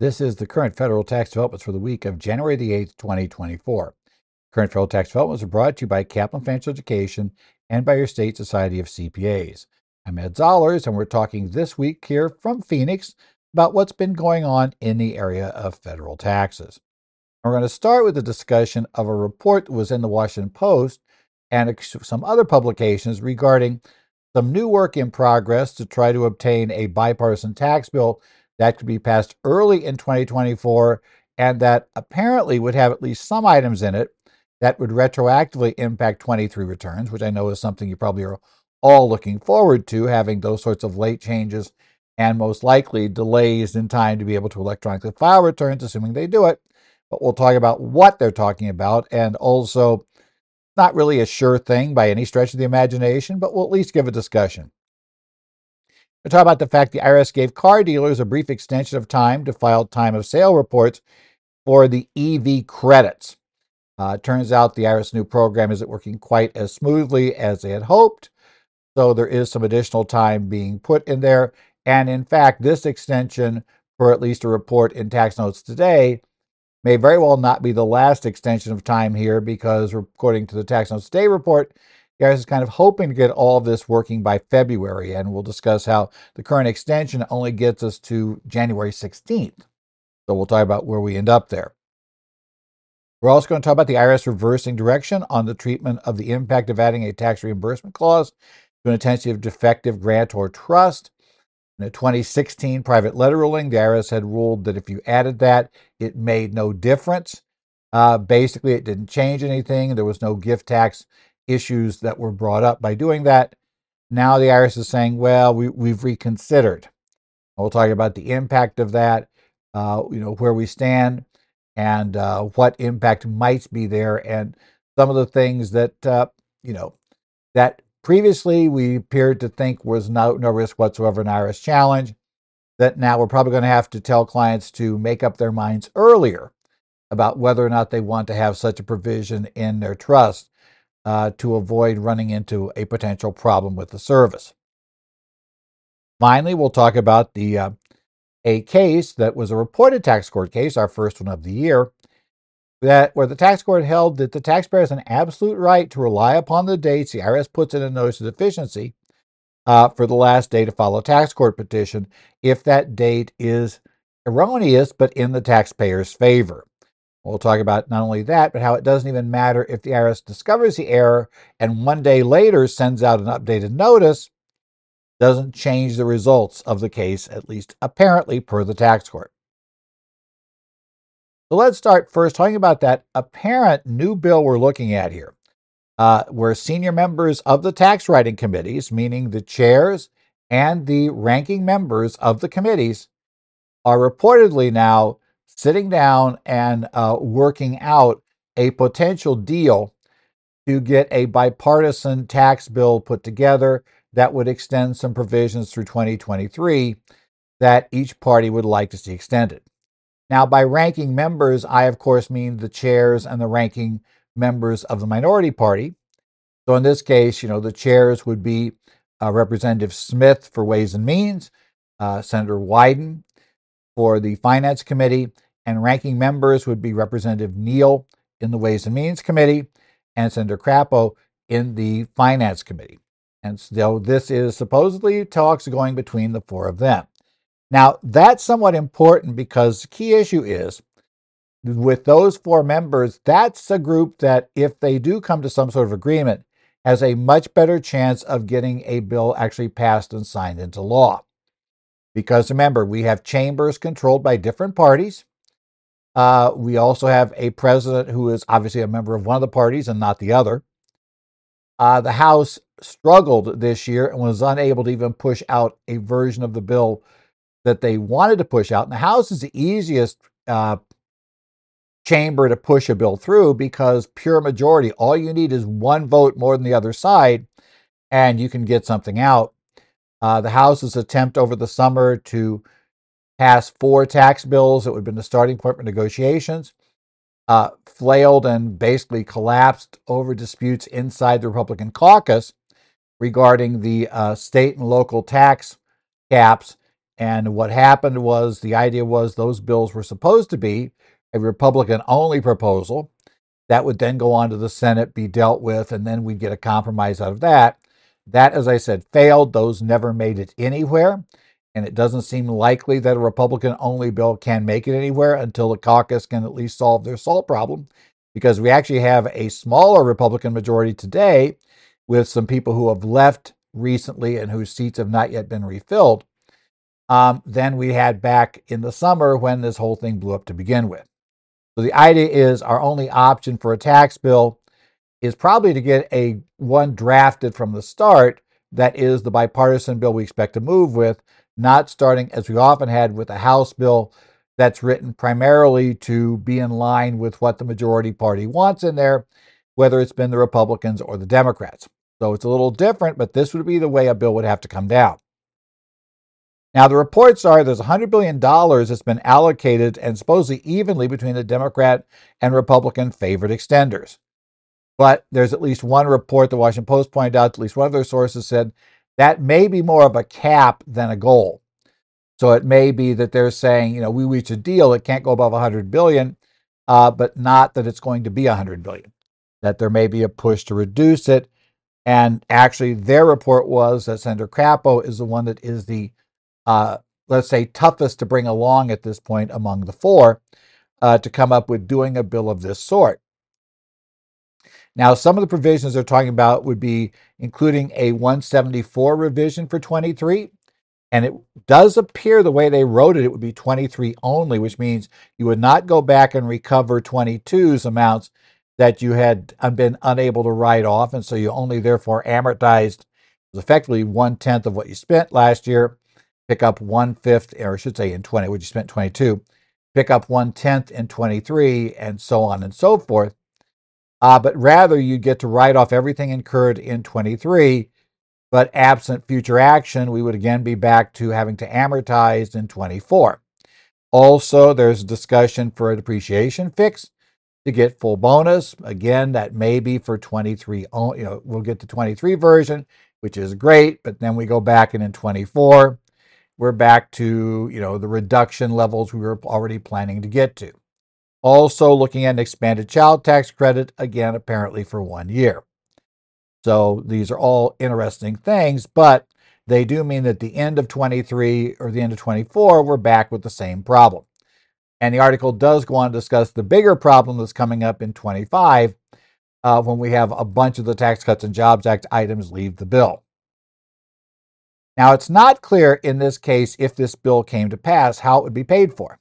This is the current federal tax developments for the week of January the 8th, 2024. Current federal tax developments are brought to you by Kaplan Financial Education and by your state society of CPAs. I'm Ed Zollars, and we're talking this week here from Phoenix about what's been going on in the area of federal taxes. We're going to start with a discussion of a report that was in the Washington Post and some other publications regarding some new work in progress to try to obtain a bipartisan tax bill that could be passed early in 2024 and that apparently would have at least some items in it that would retroactively impact 23 returns, which I know is something you probably are all looking forward to, having those sorts of late changes and most likely delays in time to be able to electronically file returns, assuming they do it. But we'll talk about what they're talking about and also not really a sure thing by any stretch of the imagination, but we'll at least give a discussion. We talk about the fact the IRS gave car dealers a brief extension of time to file time of sale reports for the EV credits. Uh, turns out the IRS new program isn't working quite as smoothly as they had hoped, so there is some additional time being put in there. And in fact, this extension for at least a report in tax notes today may very well not be the last extension of time here because, according to the tax notes today report, IRS is kind of hoping to get all of this working by February, and we'll discuss how the current extension only gets us to January 16th. So we'll talk about where we end up there. We're also going to talk about the IRS reversing direction on the treatment of the impact of adding a tax reimbursement clause to an intensive defective grantor trust. In a 2016 private letter ruling, the IRS had ruled that if you added that, it made no difference. Uh, basically, it didn't change anything. There was no gift tax issues that were brought up by doing that. Now the IRS is saying, well, we, we've reconsidered. We'll talk about the impact of that, uh, you know, where we stand and uh, what impact might be there, and some of the things that, uh, you know, that previously we appeared to think was no, no risk whatsoever an IRS challenge, that now we're probably going to have to tell clients to make up their minds earlier about whether or not they want to have such a provision in their trust uh, to avoid running into a potential problem with the service. Finally, we'll talk about the uh, a case that was a reported tax court case, our first one of the year, that where the tax court held that the taxpayer has an absolute right to rely upon the dates the IRS puts in a notice of deficiency uh, for the last day to file a tax court petition if that date is erroneous but in the taxpayer's favor. We'll talk about not only that, but how it doesn't even matter if the IRS discovers the error and one day later sends out an updated notice, doesn't change the results of the case, at least apparently per the tax court. So let's start first talking about that apparent new bill we're looking at here, uh, where senior members of the tax writing committees, meaning the chairs and the ranking members of the committees, are reportedly now sitting down and uh, working out a potential deal to get a bipartisan tax bill put together that would extend some provisions through 2023 that each party would like to see extended. Now, by ranking members, I of course mean the chairs and the ranking members of the minority party. So in this case, you know, the chairs would be uh, Representative Smith for Ways and Means, uh, Senator Wyden for the Finance Committee, and ranking members would be Representative Neal in the Ways and Means Committee and Senator Crapo in the Finance Committee. And so this is supposedly talks going between the four of them. Now, that's somewhat important because the key issue is with those four members, that's a group that, if they do come to some sort of agreement, has a much better chance of getting a bill actually passed and signed into law. Because remember, we have chambers controlled by different parties. Uh, we also have a president who is obviously a member of one of the parties and not the other. Uh, the House struggled this year and was unable to even push out a version of the bill that they wanted to push out. And the House is the easiest uh, chamber to push a bill through because pure majority, all you need is one vote more than the other side, and you can get something out. Uh, the House's attempt over the summer to passed four tax bills that would have been the starting point for negotiations, uh, flailed and basically collapsed over disputes inside the Republican caucus regarding the uh, state and local tax caps And what happened was the idea was those bills were supposed to be a Republican only proposal. That would then go on to the Senate, be dealt with, and then we'd get a compromise out of that. That, as I said, failed. Those never made it anywhere. And it doesn't seem likely that a Republican only bill can make it anywhere until the caucus can at least solve their SALT problem, because we actually have a smaller Republican majority today with some people who have left recently and whose seats have not yet been refilled um, than we had back in the summer when this whole thing blew up to begin with. So the idea is our only option for a tax bill is probably to get a one drafted from the start that is the bipartisan bill we expect to move with, not starting as we often had with a House bill that's written primarily to be in line with what the majority party wants in there, whether it's been the Republicans or the Democrats. So it's a little different, but this would be the way a bill would have to come down. Now, the reports are there's $100 billion that's been allocated and supposedly evenly between the Democrat and Republican favored extenders. But there's at least one report the Washington Post pointed out, at least one of their sources said that may be more of a cap than a goal. So it may be that they're saying, you know, we reach a deal, it can't go above 100 billion, uh, but not that it's going to be 100 billion. That there may be a push to reduce it. And actually, their report was that Senator Crapo is the one that is the uh, let's say, toughest to bring along at this point among the four uh, to come up with doing a bill of this sort. Now, some of the provisions they're talking about would be including a 174 revision for 23. And it does appear the way they wrote it, it would be 23 only, which means you would not go back and recover 22's amounts that you had been unable to write off. And so you only therefore amortized effectively one tenth of what you spent last year pick up one fifth, or I should say in 20, which you spent 22, pick up one tenth in 23, and so on and so forth. Uh, but rather, you get to write off everything incurred in 23. But absent future action, we would again be back to having to amortize in 24. Also, there's discussion for a depreciation fix to get full bonus. Again, that may be for 23. You know, we'll get the 23 version, which is great, but then we go back and in 24, we're back to, you know, the reduction levels we were already planning to get to. Also looking at an expanded child tax credit, again, apparently for one year. So these are all interesting things, but they do mean that the end of 23 or the end of 24, we're back with the same problem. And the article does go on to discuss the bigger problem that's coming up in 25 uh, when we have a bunch of the Tax Cuts and Jobs Act items leave the bill. Now, it's not clear in this case if this bill came to pass how it would be paid for.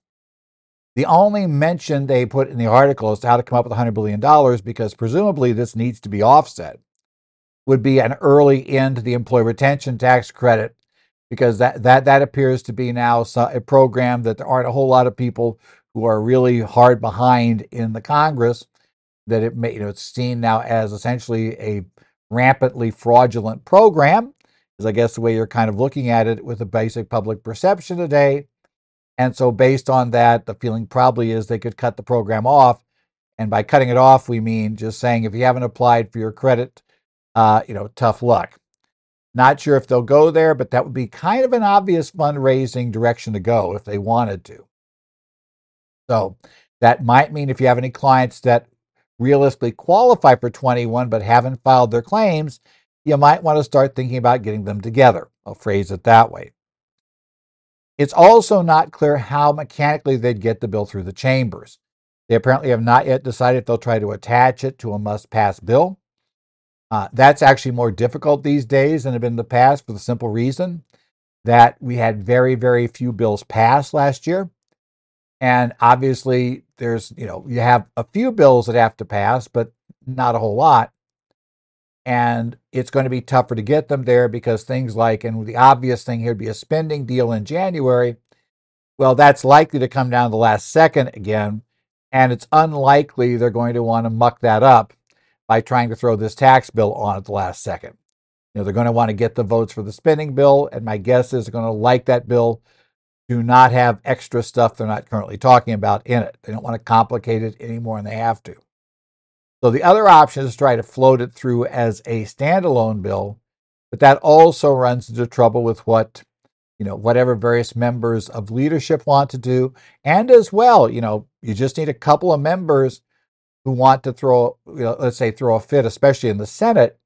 The only mention they put in the article as to how to come up with $100 billion, because presumably this needs to be offset, would be an early end to the employee retention tax credit, because that, that, that appears to be now a program that there aren't a whole lot of people who are really hard behind in the Congress, that it may, you know, it's seen now as essentially a rampantly fraudulent program is I guess the way you're kind of looking at it with a basic public perception today. And so, based on that, the feeling probably is they could cut the program off. And by cutting it off, we mean just saying if you haven't applied for your credit, uh, you know, tough luck. Not sure if they'll go there, but that would be kind of an obvious fundraising direction to go if they wanted to. So that might mean if you have any clients that realistically qualify for 21 but haven't filed their claims, you might want to start thinking about getting them together. I'll phrase it that way. It's also not clear how mechanically they'd get the bill through the chambers. They apparently have not yet decided if they'll try to attach it to a must pass bill. Uh, that's actually more difficult these days than it had been in the past for the simple reason that we had very, very few bills passed last year. And obviously, there's, you know, you have a few bills that have to pass, but not a whole lot and it's going to be tougher to get them there because things like, and the obvious thing here would be a spending deal in January. Well, that's likely to come down the last second again, and it's unlikely they're going to want to muck that up by trying to throw this tax bill on at the last second. You know, they're going to want to get the votes for the spending bill, and my guess is they're going to like that bill do not have extra stuff they're not currently talking about in it. They don't want to complicate it any more than they have to. So the other option is to try to float it through as a standalone bill, but that also runs into trouble with what you know, whatever various members of leadership want to do. And as well, you know, you just need a couple of members who want to throw, you know, let's say, throw a fit, especially in the Senate,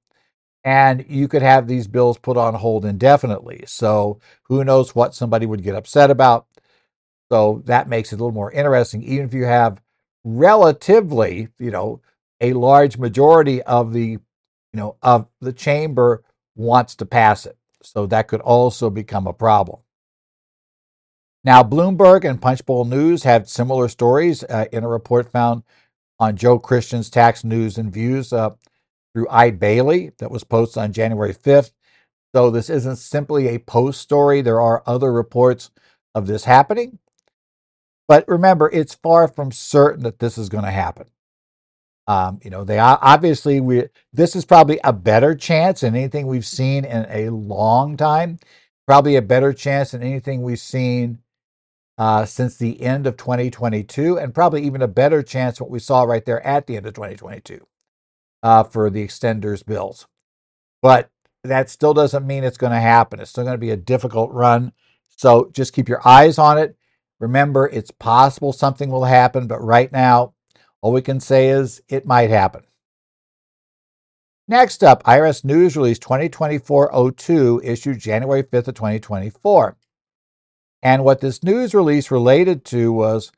and you could have these bills put on hold indefinitely. So who knows what somebody would get upset about. So that makes it a little more interesting, even if you have relatively, you know, a large majority of the, you know, of the chamber wants to pass it. So that could also become a problem. Now, Bloomberg and Punchbowl News had similar stories uh, in a report found on Joe Kristan's Tax News and Views uh, through Eide Bailly that was posted on January 5th. So this isn't simply a post story. There are other reports of this happening. But remember, it's far from certain that this is going to happen. Um, you know, they obviously we this is probably a better chance than anything we've seen in a long time. Probably a better chance than anything we've seen uh, since the end of 2022, and probably even a better chance what we saw right there at the end of 2022 uh, for the extenders bills. But that still doesn't mean it's going to happen. It's still going to be a difficult run. So just keep your eyes on it. Remember, it's possible something will happen, but right now, all we can say is it might happen. Next up, IRS News Release 2024-02 issued January 5th of 2024. And what this news release related to was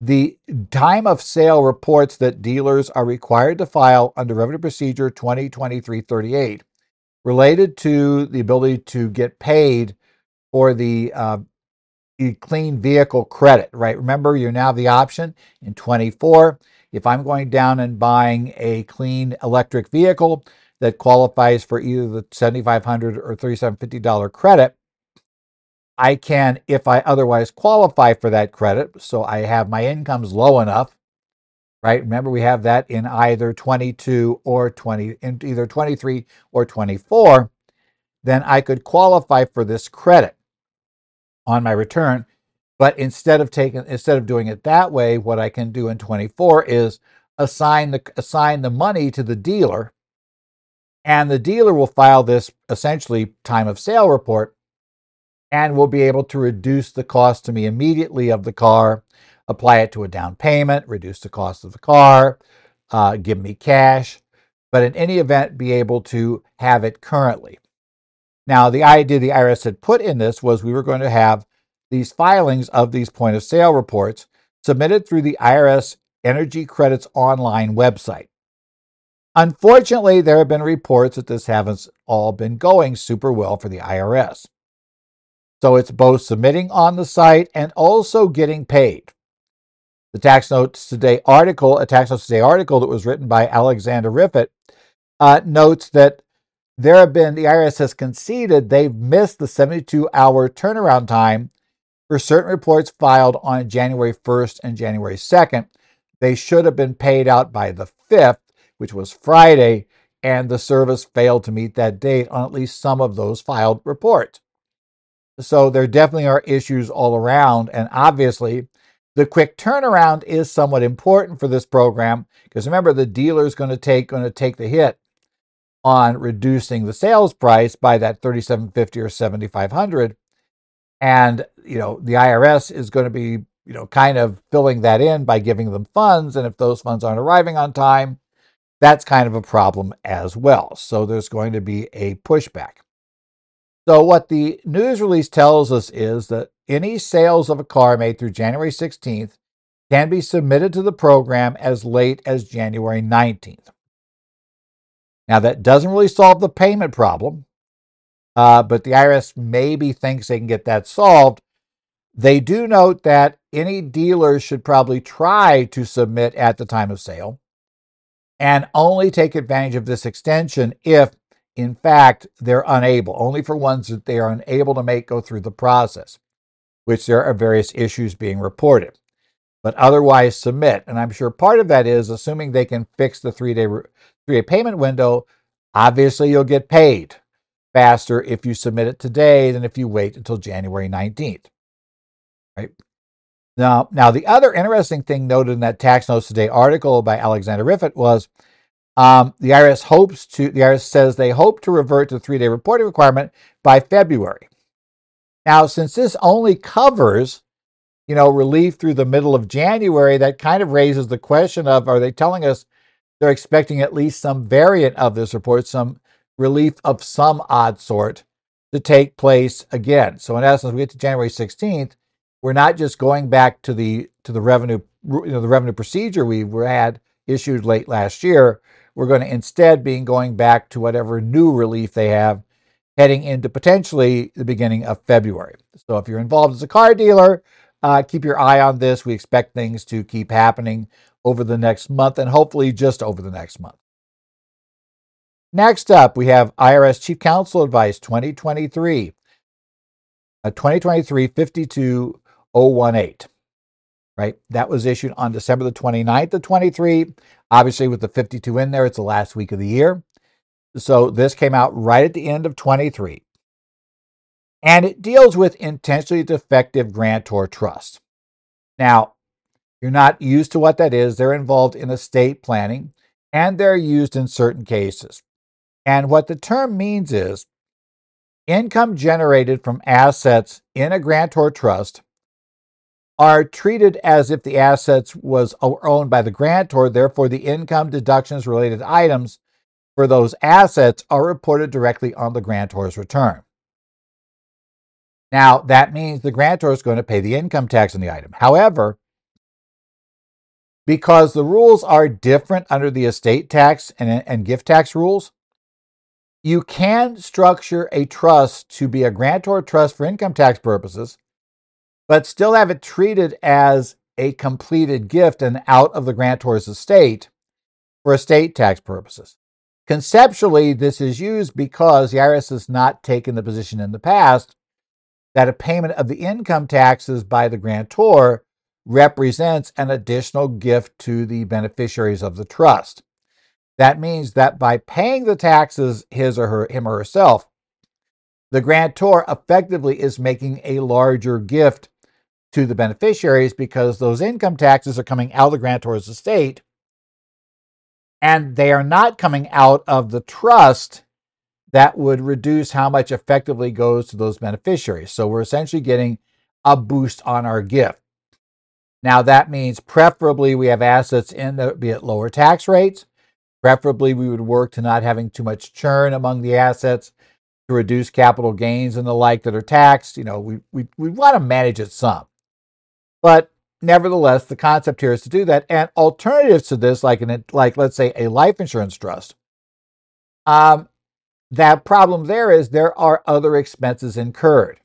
the time of sale reports that dealers are required to file under Revenue Procedure 2023-38 related to the ability to get paid for the uh, clean vehicle credit, right? Remember, you now have the option in 24. If I'm going down and buying a clean electric vehicle that qualifies for either the 7,500 or $3,750 credit, I can, if I otherwise qualify for that credit, so I have my incomes low enough, right? Remember, we have that in either 22 or 20, in either 23 or 24, then I could qualify for this credit on my return. But instead of taking, instead of doing it that way, what I can do in 24 is assign the assign the money to the dealer, and the dealer will file this essentially time of sale report and will be able to reduce the cost to me immediately of the car, apply it to a down payment, reduce the cost of the car, uh, give me cash, but in any event, be able to have it currently. Now, the idea the IRS had put in this was we were going to have these filings of these point of sale reports submitted through the IRS Energy Credits Online website. Unfortunately, there have been reports that this hasn't all been going super well for the IRS. So it's both submitting on the site and also getting paid. The Tax Notes Today article, a Tax Notes Today article that was written by Alexander Rifaat, uh, notes that there have been, the IRS has conceded they've missed the 72 hour turnaround time for certain reports filed on January 1st and January 2nd. They should have been paid out by the 5th, which was Friday, and the service failed to meet that date on at least some of those filed reports. So there definitely are issues all around. And obviously, the quick turnaround is somewhat important for this program because remember, the dealer is going to take going to take the hit on reducing the sales price by that 3750 or 7500 and you know the IRS is going to be you know kind of filling that in by giving them funds. And if those funds aren't arriving on time that's kind of a problem as well. So there's going to be a pushback. So, what the news release tells us is that any sales of a car made through January 16th can be submitted to the program as late as January 19th. Now, that doesn't really solve the payment problem, uh, but the IRS maybe thinks they can get that solved. They do note that any dealers should probably try to submit at the time of sale and only take advantage of this extension if in fact, they're unable, only for ones that they are unable to make go through the process, which there are various issues being reported. But otherwise, submit. And I'm sure part of that is assuming they can fix the three day three day payment window. Obviously, you'll get paid faster if you submit it today than if you wait until January 19th. Right? Now, now the other interesting thing noted in that Tax Notes Today article by Alexander Rifaat was um, the IRS hopes to, the IRS says they hope to revert to the three day reporting requirement by February. Now, since this only covers, you know, relief through the middle of January, that kind of raises the question of are they telling us they're expecting at least some variant of this report, some relief of some odd sort to take place again. So in essence, we get to January 16th, we're not just going back to the to the revenue you know the revenue procedure we had issued late last year. We're going to instead be going back to whatever new relief they have heading into potentially the beginning of February. So if you're involved as a car dealer, uh, keep your eye on this. We expect things to keep happening over the next month and hopefully just over the next month. Next up, we have IRS Chief Counsel Advice 2023, a uh, 2023 52018. Right? That was issued on December the 29th of 23. Obviously, with the 52 in there, it's the last week of the year. So this came out right at the end of 23. And it deals with intentionally defective grantor trust. Now, you're not used to what that is. They're involved in estate planning and they're used in certain cases. And what the term means is income generated from assets in a grantor trust are treated as if the assets was uh, owned by the grantor. Therefore, the income deductions related items for those assets are reported directly on the grantor's return. Now, that means the grantor is going to pay the income tax on the item. However, because the rules are different under the estate tax and, and gift tax rules, you can structure a trust to be a grantor trust for income tax purposes, but still have it treated as a completed gift and out of the grantor's estate for estate tax purposes. Conceptually, this is used because the IRS has not taken the position in the past that a payment of the income taxes by the grantor represents an additional gift to the beneficiaries of the trust. That means that by paying the taxes, his or her, him or herself, the grantor effectively is making a larger gift to the beneficiaries because those income taxes are coming out of the grantor's estate and they are not coming out of the trust that would reduce how much effectively goes to those beneficiaries. So we're essentially getting a boost on our gift. Now that means preferably we have assets in that be at lower tax rates. Preferably we would work to not having too much churn among the assets to reduce capital gains and the like that are taxed. You know, we we, we want to manage it some. But nevertheless, the concept here is to do that. And alternatives to this, like an like let's say a life insurance trust, um, that problem there is there are other expenses incurred.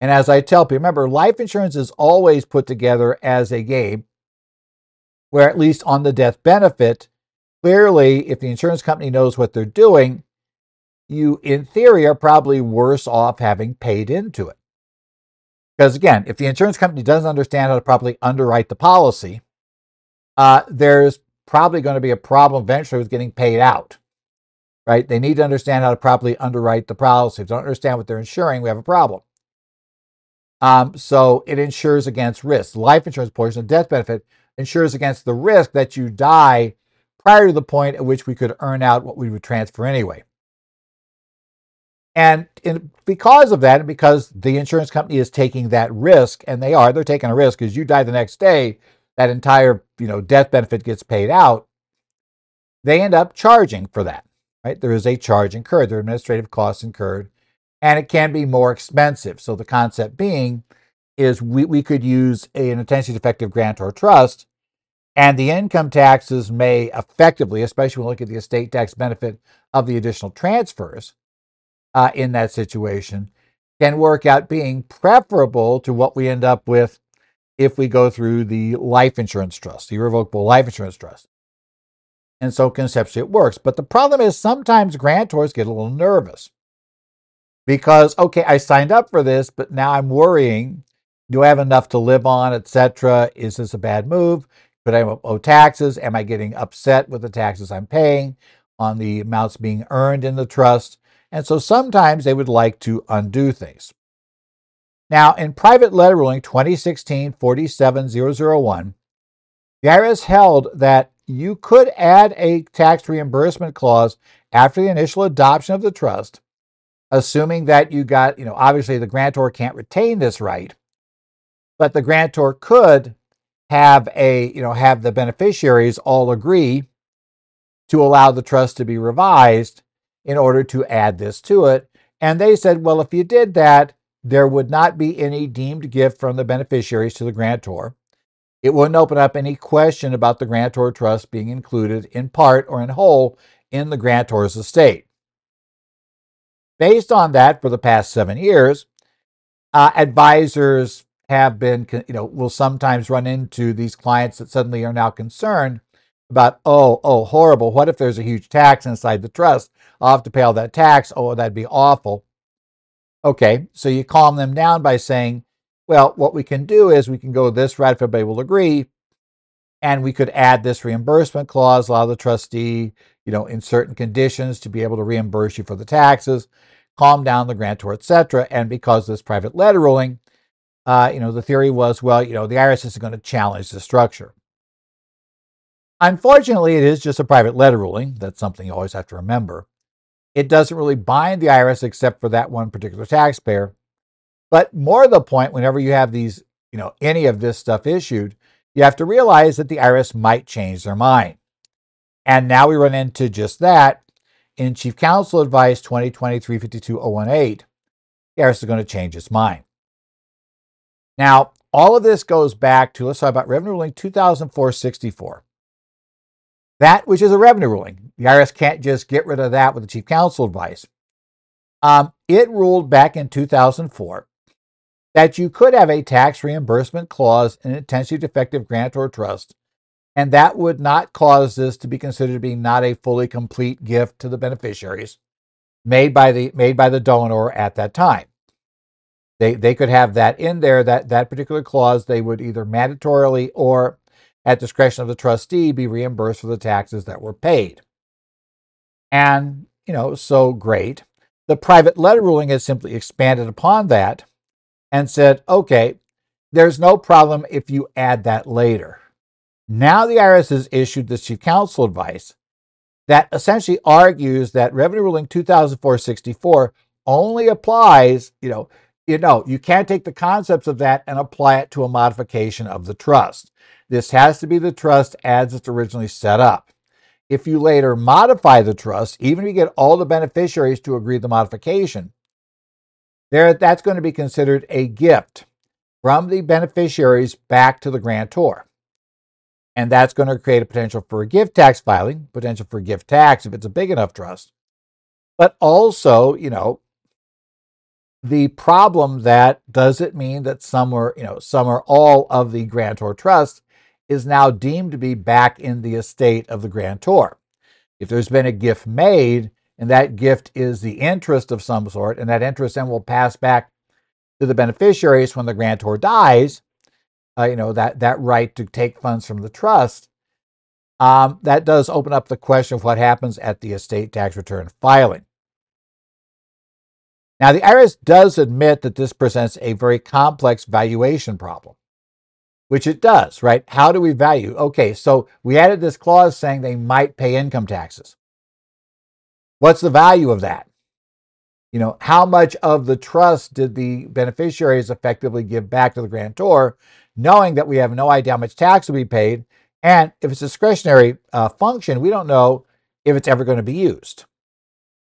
And as I tell people, remember, life insurance is always put together as a game where, at least on the death benefit, clearly, if the insurance company knows what they're doing, you, in theory, are probably worse off having paid into it. Because again, if the insurance company doesn't understand how to properly underwrite the policy, uh, there's probably going to be a problem eventually with getting paid out. Right? They need to understand how to properly underwrite the policy. If they don't understand what they're insuring, we have a problem. Um, so it insures against risk. Life insurance portion, the death benefit, insures against the risk that you die prior to the point at which we could earn out what we would transfer anyway. And in, because of that, and because the insurance company is taking that risk, and they are, they're taking a risk because you die the next day, that entire you know death benefit gets paid out. They end up charging for that. Right? There is a charge incurred, there are administrative costs incurred, and it can be more expensive. So the concept being is we, we could use a, an intentionally defective grantor trust, and the income taxes may effectively, especially when we look at the estate tax benefit of the additional transfers, uh, in that situation can work out being preferable to what we end up with if we go through the life insurance trust, the irrevocable life insurance trust. And so conceptually it works. But the problem is sometimes grantors get a little nervous because, okay, I signed up for this, but now I'm worrying do I have enough to live on, etc.? Is this a bad move? Could I owe taxes? Am I getting upset with the taxes I'm paying on the amounts being earned in the trust? And so sometimes they would like to undo things. Now, in private letter ruling 2016 47001, the IRS held that you could add a tax reimbursement clause after the initial adoption of the trust assuming that you got, you know, obviously the grantor can't retain this right, but the grantor could have a, you know, have the beneficiaries all agree to allow the trust to be revised in order to add this to it. And they said, well, if you did that, there would not be any deemed gift from the beneficiaries to the grantor. It wouldn't open up any question about the grantor trust being included in part or in whole in the grantor's estate. Based on that, for the past seven years, uh, advisors have been, you know, will sometimes run into these clients that suddenly are now concerned about, oh, oh, horrible. What if there's a huge tax inside the trust? I'll have to pay all that tax. Oh, that'd be awful. Okay, so you calm them down by saying, well, what we can do is we can go this route if everybody will agree, and we could add this reimbursement clause, allow the trustee, you know, in certain conditions to be able to reimburse you for the taxes, calm down the grantor, etc. And because this private letter ruling, uh, you know, the theory was, well, you know, the IRS is going to challenge the structure. Unfortunately, it is just a private letter ruling. That's something you always have to remember. It doesn't really bind the IRS except for that one particular taxpayer. But more the point, whenever you have these, you know, any of this stuff issued, you have to realize that the IRS might change their mind. And now we run into just that in Chief Counsel Advice 2023 52018. The IRS is going to change its mind. Now, all of this goes back to, let's talk about Revenue Ruling 2004 64. That which is a revenue ruling. The IRS can't just get rid of that with the chief counsel advice. Um, it ruled back in 2004 that you could have a tax reimbursement clause in an intentionally defective grantor trust, and that would not cause this to be considered to be not a fully complete gift to the beneficiaries made by the made by the donor at that time. They they could have that in there that that particular clause they would either mandatorily or at discretion of the trustee, be reimbursed for the taxes that were paid. And, you know, so great. The private letter ruling has simply expanded upon that and said, okay, there's no problem if you add that later. Now the IRS has issued the chief counsel advice that essentially argues that Revenue Ruling 2004-64 only applies, you know, you know, you can't take the concepts of that and apply it to a modification of the trust. This has to be the trust as it's originally set up. If you later modify the trust, even if you get all the beneficiaries to agree the modification, there that's going to be considered a gift from the beneficiaries back to the grantor. And that's going to create a potential for a gift tax filing, potential for gift tax if it's a big enough trust. But also, you know, the problem that does it mean that some or you know some or all of the grantor trust is now deemed to be back in the estate of the grantor. If there's been a gift made and that gift is the interest of some sort, and that interest then will pass back to the beneficiaries when the grantor dies, uh, you know that that right to take funds from the trust. Um, that does open up the question of what happens at the estate tax return filing. Now, the IRS does admit that this presents a very complex valuation problem, which it does, right? How do we value? Okay, so we added this clause saying they might pay income taxes. What's the value of that? You know, how much of the trust did the beneficiaries effectively give back to the grantor, knowing that we have no idea how much tax will be paid? And if it's a discretionary uh, function, we don't know if it's ever going to be used.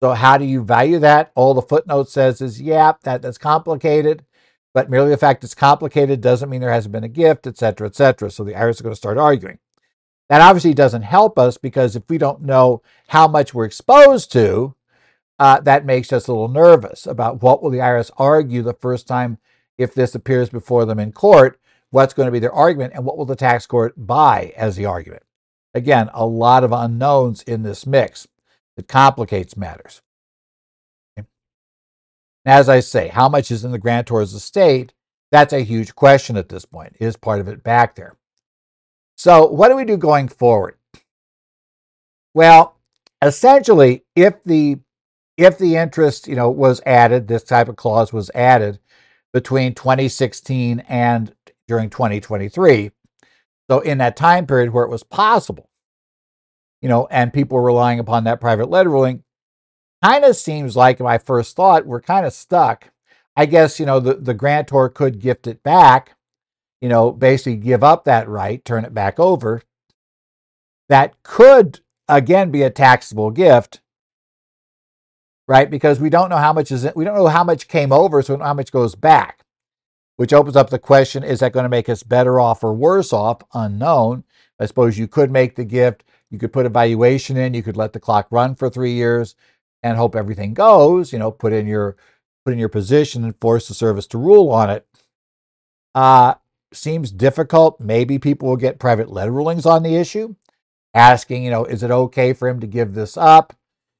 So how do you value that? All the footnote says is, yeah, that, that's complicated, but merely the fact it's complicated doesn't mean there hasn't been a gift, et cetera, et cetera. So the IRS is going to start arguing. That obviously doesn't help us because if we don't know how much we're exposed to, uh, that makes us a little nervous about what will the IRS argue the first time if this appears before them in court, what's going to be their argument, and what will the tax court buy as the argument. Again, a lot of unknowns in this mix. It complicates matters. As I say, how much is in the grantor's estate? That's a huge question at this point. Is part of it back there? So, what do we do going forward? Well, essentially, if the if the interest, you know, was added, this type of clause was added between 2016 and during 2023. So in that time period where it was possible you know, and people relying upon that private letter ruling, kind of seems like my first thought we're kind of stuck. I guess, you know, the, the grantor could gift it back, you know, basically give up that right, turn it back over. That could, again, be a taxable gift, right? Because we don't know how much is we don't know how much came over, so how much goes back, which opens up the question is that going to make us better off or worse off? Unknown. I suppose you could make the gift, you could put a valuation in, you could let the clock run for three years and hope everything goes, you know, put in your put in your position and force the service to rule on it. Uh, seems difficult. Maybe people will get private letter rulings on the issue, asking, you know, is it okay for him to give this up?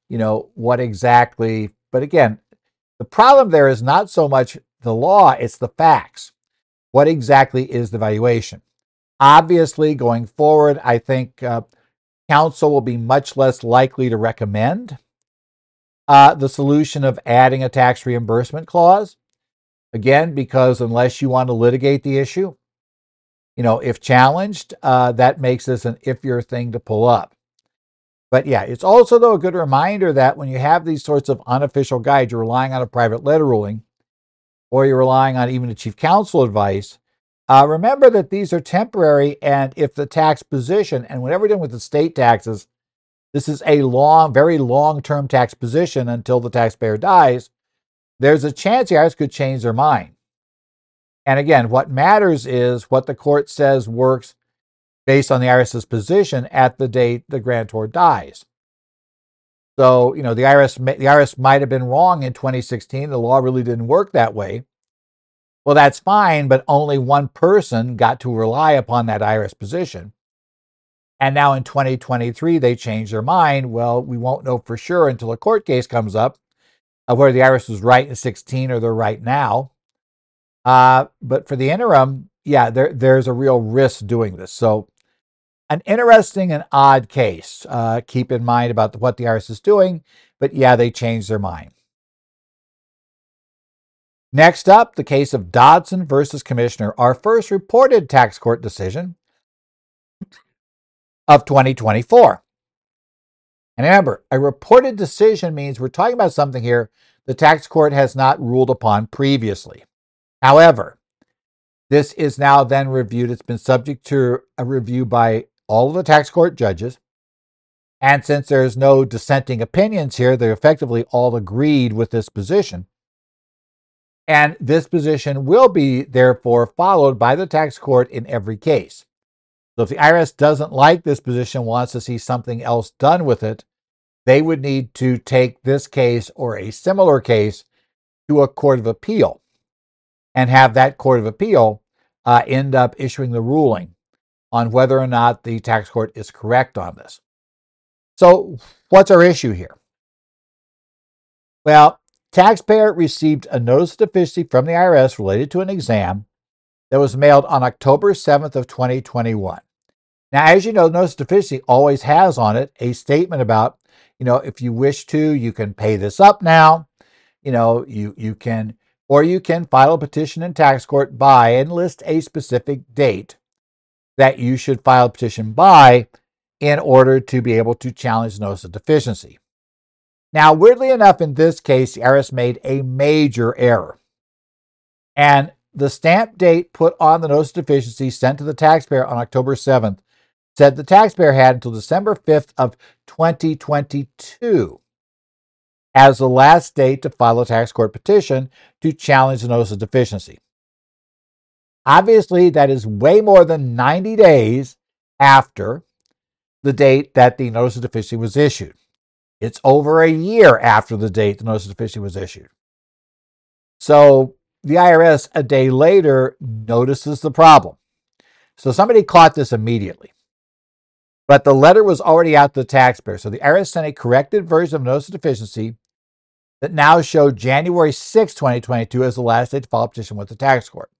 You know, what exactly? But again, the problem there is not so much the law, it's the facts. What exactly is the valuation? Obviously, going forward, I think uh, counsel will be much less likely to recommend uh, the solution of adding a tax reimbursement clause. Again, because unless you want to litigate the issue, you know, if challenged, uh, that makes this an if your thing to pull up. But yeah, it's also, though, a good reminder that when you have these sorts of unofficial guides, you're relying on a private letter ruling or you're relying on even a chief counsel advice, uh, remember that these are temporary, and if the tax position, and whenever we're dealing with the state taxes, this is a long, very long term tax position until the taxpayer dies, there's a chance the IRS could change their mind. And again, what matters is what the court says works based on the IRS's position at the date the grantor dies. So, you know, the IRS the IRS might have been wrong in 2016. The law really didn't work that way. Well, that's fine, but only one person got to rely upon that IRS position. And now in 2023, they changed their mind. Well, we won't know for sure until a court case comes up of whether the IRS was right in 16 or they're right now. Uh, but for the interim, yeah, there, there's a real risk doing this. So, an interesting and odd case. Uh, keep in mind about what the IRS is doing, but yeah, they changed their mind. Next up, the case of Dodson versus Commissioner, our first reported tax court decision of 2024. And remember, a reported decision means we're talking about something here the tax court has not ruled upon previously. However, this is now then reviewed. It's been subject to a review by all of the tax court judges. And since there's no dissenting opinions here, they're effectively all agreed with this position. And this position will be, therefore, followed by the tax court in every case. So if the IRS doesn't like this position, wants to see something else done with it, they would need to take this case or a similar case to a court of appeal and have that court of appeal uh, end up issuing the ruling on whether or not the tax court is correct on this. So, what's our issue here? Well, Taxpayer received a notice of deficiency from the IRS related to an exam that was mailed on October 7th of 2021. Now, as you know, notice of deficiency always has on it a statement about, you know, if you wish to, you can pay this up now. You know, you you can or you can file a petition in tax court by and list a specific date that you should file a petition by in order to be able to challenge notice of deficiency. Now, weirdly enough, in this case, IRS made a major error. And the stamp date put on the notice of deficiency sent to the taxpayer on October 7th said the taxpayer had until December 5th of 2022 as the last date to file a tax court petition to challenge the notice of deficiency. Obviously, that is way more than 90 days after the date that the notice of deficiency was issued. It's over a year after the date the notice of deficiency was issued. So the IRS, a day later, notices the problem. So somebody caught this immediately. But the letter was already out to the taxpayer. So the IRS sent a corrected version of notice of deficiency that now showed January 6, 2022 as the last date to file a petition with the tax court.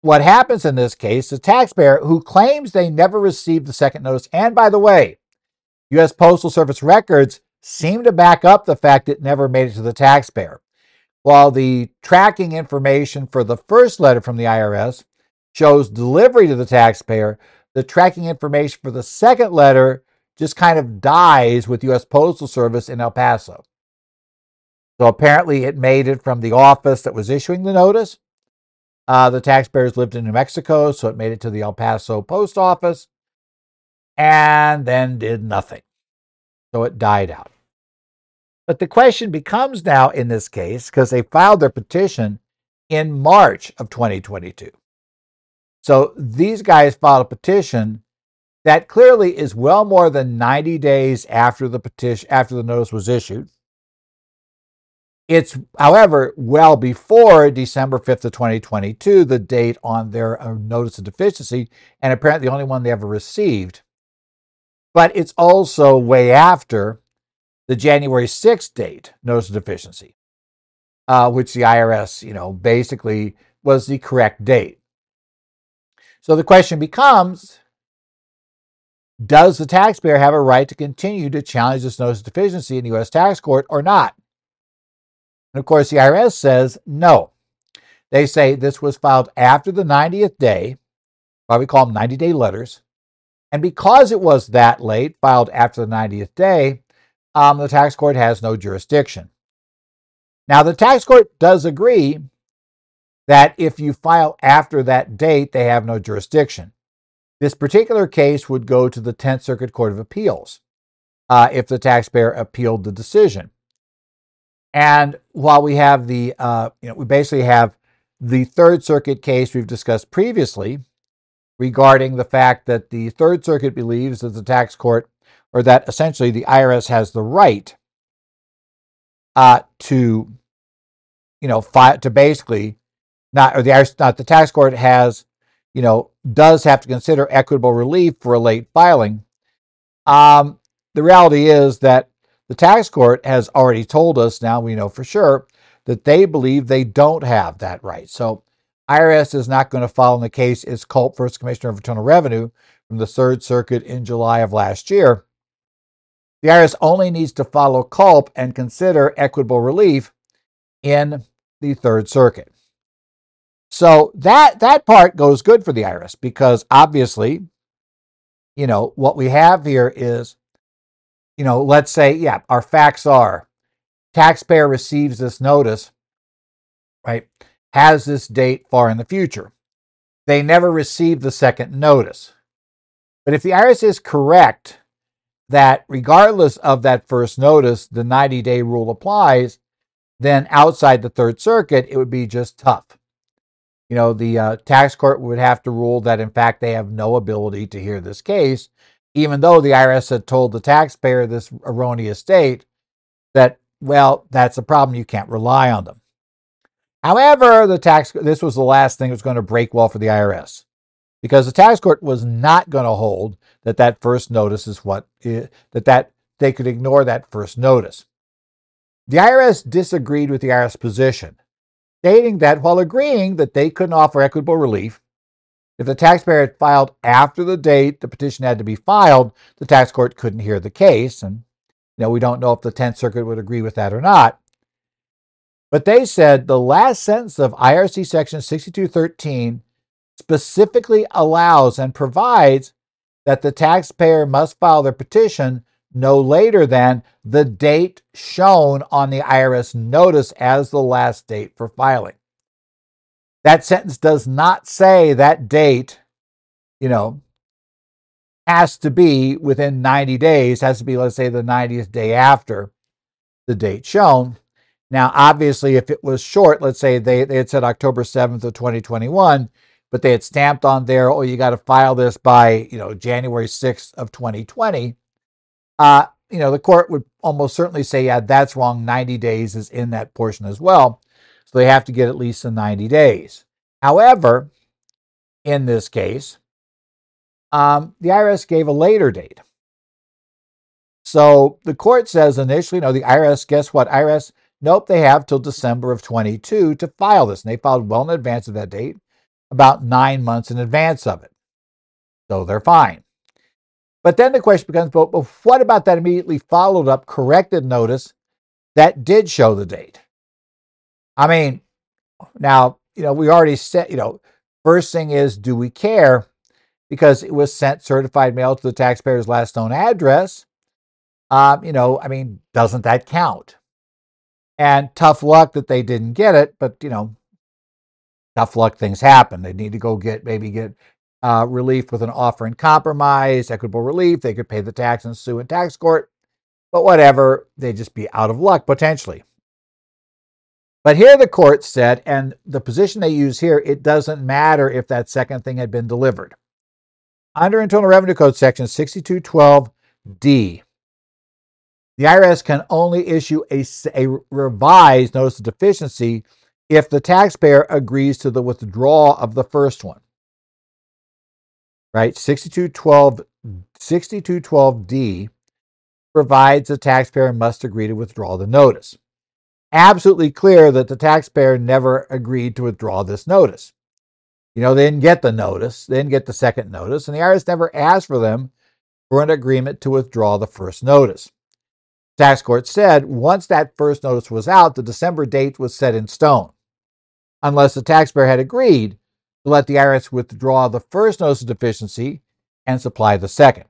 What happens in this case, the taxpayer who claims they never received the second notice, and by the way, U.S. Postal Service records seem to back up the fact it never made it to the taxpayer. While the tracking information for the first letter from the IRS shows delivery to the taxpayer, the tracking information for the second letter just kind of dies with U.S. Postal Service in El Paso. So apparently, it made it from the office that was issuing the notice. Uh, the taxpayers lived in New Mexico, so it made it to the El Paso post office and then did nothing. So it died out. But the question becomes now in this case, because they filed their petition in March of 2022. So these guys filed a petition that clearly is well more than 90 days after the petition after the notice was issued. It's, however, well before December 5th of 2022, the date on their uh, notice of deficiency, and apparently the only one they ever received. But it's also way after the January 6th date, notice of deficiency, uh, which the IRS, you know, basically was the correct date. So the question becomes Does the taxpayer have a right to continue to challenge this notice of deficiency in the U.S. tax court or not? And of course, the IRS says no. They say this was filed after the 90th day, why we call them 90 day letters. And because it was that late, filed after the 90th day, um, the tax court has no jurisdiction. Now, the tax court does agree that if you file after that date, they have no jurisdiction. This particular case would go to the 10th Circuit Court of Appeals uh, if the taxpayer appealed the decision. And while we have the, uh, you know, we basically have the Third Circuit case we've discussed previously regarding the fact that the Third Circuit believes that the tax court or that essentially the IRS has the right uh, to, you know, fi- to basically not, or the IRS, not the tax court has, you know, does have to consider equitable relief for a late filing. Um, the reality is that the tax court has already told us, now we know for sure, that they believe they don't have that right. So IRS is not going to follow in the case is Culp versus Commissioner of Internal Revenue from the Third Circuit in July of last year. The IRS only needs to follow Culp and consider equitable relief in the Third Circuit. So that that part goes good for the IRS because obviously, you know, what we have here is, you know, let's say, yeah, our facts are taxpayer receives this notice, right? Has this date far in the future. They never received the second notice. But if the IRS is correct that regardless of that first notice, the 90 day rule applies, then outside the Third Circuit, it would be just tough. You know, the uh, tax court would have to rule that, in fact, they have no ability to hear this case, even though the IRS had told the taxpayer this erroneous date that, well, that's a problem. You can't rely on them. However, the tax this was the last thing that was going to break well for the IRS because the tax court was not going to hold that that first notice is what that that they could ignore that first notice. The IRS disagreed with the IRS position, stating that while agreeing that they couldn't offer equitable relief, if the taxpayer had filed after the date the petition had to be filed, the tax court couldn't hear the case. And you know, we don't know if the 10th Circuit would agree with that or not. But they said the last sentence of IRC section 6213 specifically allows and provides that the taxpayer must file their petition no later than the date shown on the IRS notice as the last date for filing. That sentence does not say that date, you know, has to be within 90 days, has to be, let's say, the 90th day after the date shown. Now, obviously, if it was short, let's say they, they had said October 7th of 2021, but they had stamped on there, oh, you got to file this by, you know, January 6th of 2020, uh, you know, the court would almost certainly say, yeah, that's wrong. 90 days is in that portion as well. So they have to get at least the 90 days. However, in this case, um, the IRS gave a later date. So the court says initially, no, the IRS, guess what? IRS, nope, they have till December of 22 to file this. And they filed well in advance of that date about nine months in advance of it. So they're fine. But then the question becomes, but, what about that immediately followed up corrected notice that did show the date? I mean, now, you know, we already said, you know, first thing is, do we care? because it was sent certified mail to the taxpayer's last known address, um, you know, I mean, doesn't that count? And tough luck that they didn't get it, but you know, tough luck things happen. They need to go get maybe get uh, relief with an offer in compromise, equitable relief. They could pay the tax and sue in tax court, but whatever, they just be out of luck potentially. But here the court said, and the position they use here, it doesn't matter if that second thing had been delivered. Under Internal Revenue Code section 6212D, the IRS can only issue a, a revised notice of deficiency if the taxpayer agrees to the withdrawal of the first one. Right? 6212 6212D provides the taxpayer must agree to withdraw the notice. Absolutely clear that the taxpayer never agreed to withdraw this notice. You know, they didn't get the notice, they didn't get the second notice, and the IRS never asked for them for an agreement to withdraw the first notice. Tax court said once that first notice was out, the December date was set in stone, unless the taxpayer had agreed to let the IRS withdraw the first notice of deficiency and supply the second.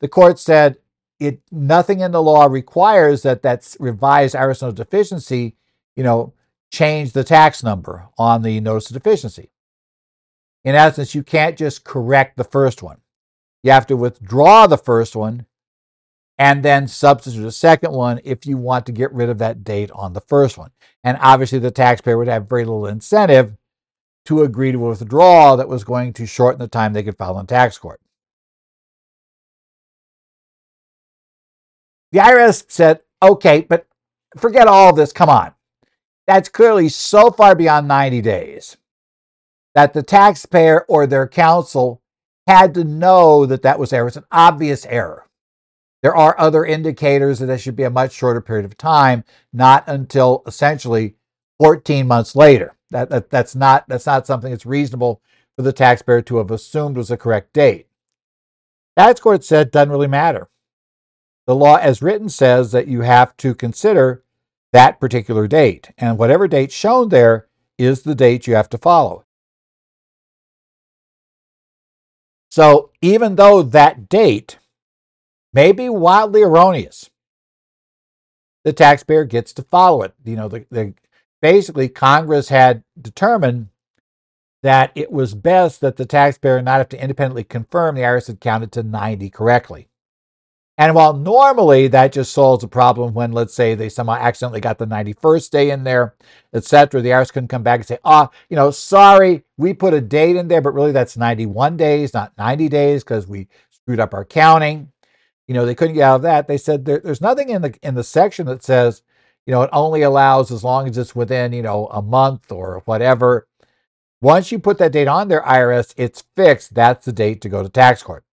The court said it nothing in the law requires that that revised IRS notice of deficiency, you know, change the tax number on the notice of deficiency. In essence, you can't just correct the first one. You have to withdraw the first one and then substitute a second one if you want to get rid of that date on the first one. And obviously, the taxpayer would have very little incentive to agree to a withdrawal that was going to shorten the time they could file in tax court. The IRS said, okay, but forget all this. Come on. That's clearly so far beyond 90 days that the taxpayer or their counsel had to know that that was error. It's an obvious error. There are other indicators that it should be a much shorter period of time, not until essentially 14 months later. That, that, that's, not, that's not something that's reasonable for the taxpayer to have assumed was the correct date. Tax court said doesn't really matter. The law as written says that you have to consider that particular date, and whatever date shown there is the date you have to follow. So even though that date may be wildly erroneous. The taxpayer gets to follow it. You know, the, the, basically Congress had determined that it was best that the taxpayer not have to independently confirm the IRS had counted to 90 correctly. And while normally that just solves a problem when, let's say, they somehow accidentally got the 91st day in there, etc., the IRS can come back and say, oh, you know, sorry, we put a date in there, but really that's 91 days, not 90 days, because we screwed up our counting you know, they couldn't get out of that. They said there, there's nothing in the in the section that says, you know, it only allows as long as it's within, you know, a month or whatever. Once you put that date on there, IRS, it's fixed. That's the date to go to tax court.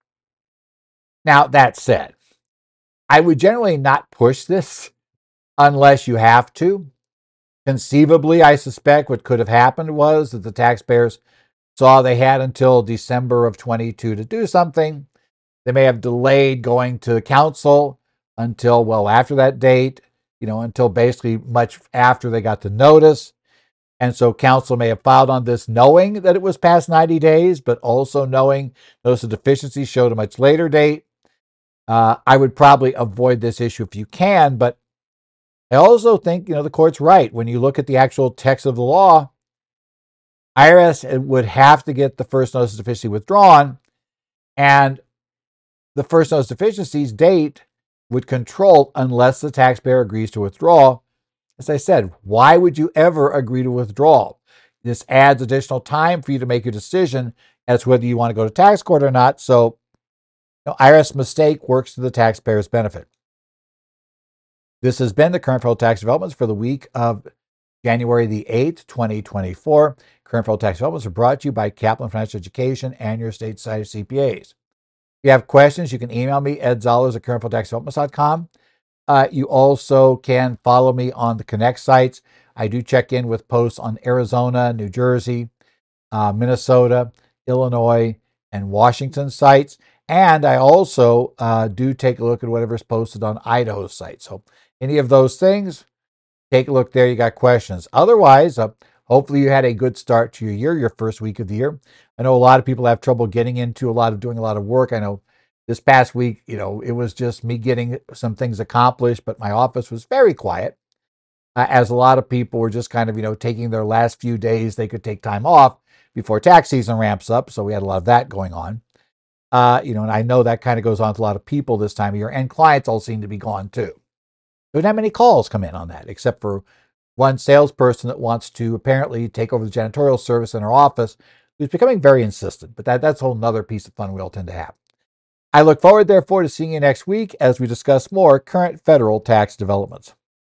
Now, that said, I would generally not push this unless you have to. Conceivably, I suspect what could have happened was that the taxpayers saw they had until December of 22 to do something. They may have delayed going to counsel until well after that date, you know, until basically much after they got the notice. And so counsel may have filed on this knowing that it was past 90 days, but also knowing notice of deficiency showed a much later date. Uh, I would probably avoid this issue if you can, but I also think, you know, the court's right. When you look at the actual text of the law, IRS would have to get the first notice of deficiency withdrawn. And the first notice deficiencies date would control unless the taxpayer agrees to withdraw. As I said, why would you ever agree to withdraw? This adds additional time for you to make a decision as to whether you want to go to tax court or not. So, you know, IRS mistake works to the taxpayer's benefit. This has been the current federal tax developments for the week of January the 8th, 2024. Current federal tax developments are brought to you by Kaplan Financial Education and your state site of CPAs you have questions, you can email me, Ed Zollars at currentfederaltaxdevelopments.com. Uh, you also can follow me on the Connect sites. I do check in with posts on Arizona, New Jersey, uh, Minnesota, Illinois, and Washington sites. And I also uh, do take a look at whatever's posted on Idaho's site. So any of those things, take a look there. You got questions. Otherwise, uh, Hopefully, you had a good start to your year, your first week of the year. I know a lot of people have trouble getting into a lot of doing a lot of work. I know this past week, you know, it was just me getting some things accomplished, but my office was very quiet. Uh, as a lot of people were just kind of, you know, taking their last few days they could take time off before tax season ramps up. So we had a lot of that going on. Uh, you know, and I know that kind of goes on to a lot of people this time of year, and clients all seem to be gone too. There not many calls come in on that, except for one salesperson that wants to apparently take over the janitorial service in her office, who's becoming very insistent. But that, that's a whole other piece of fun we all tend to have. I look forward, therefore, to seeing you next week as we discuss more current federal tax developments.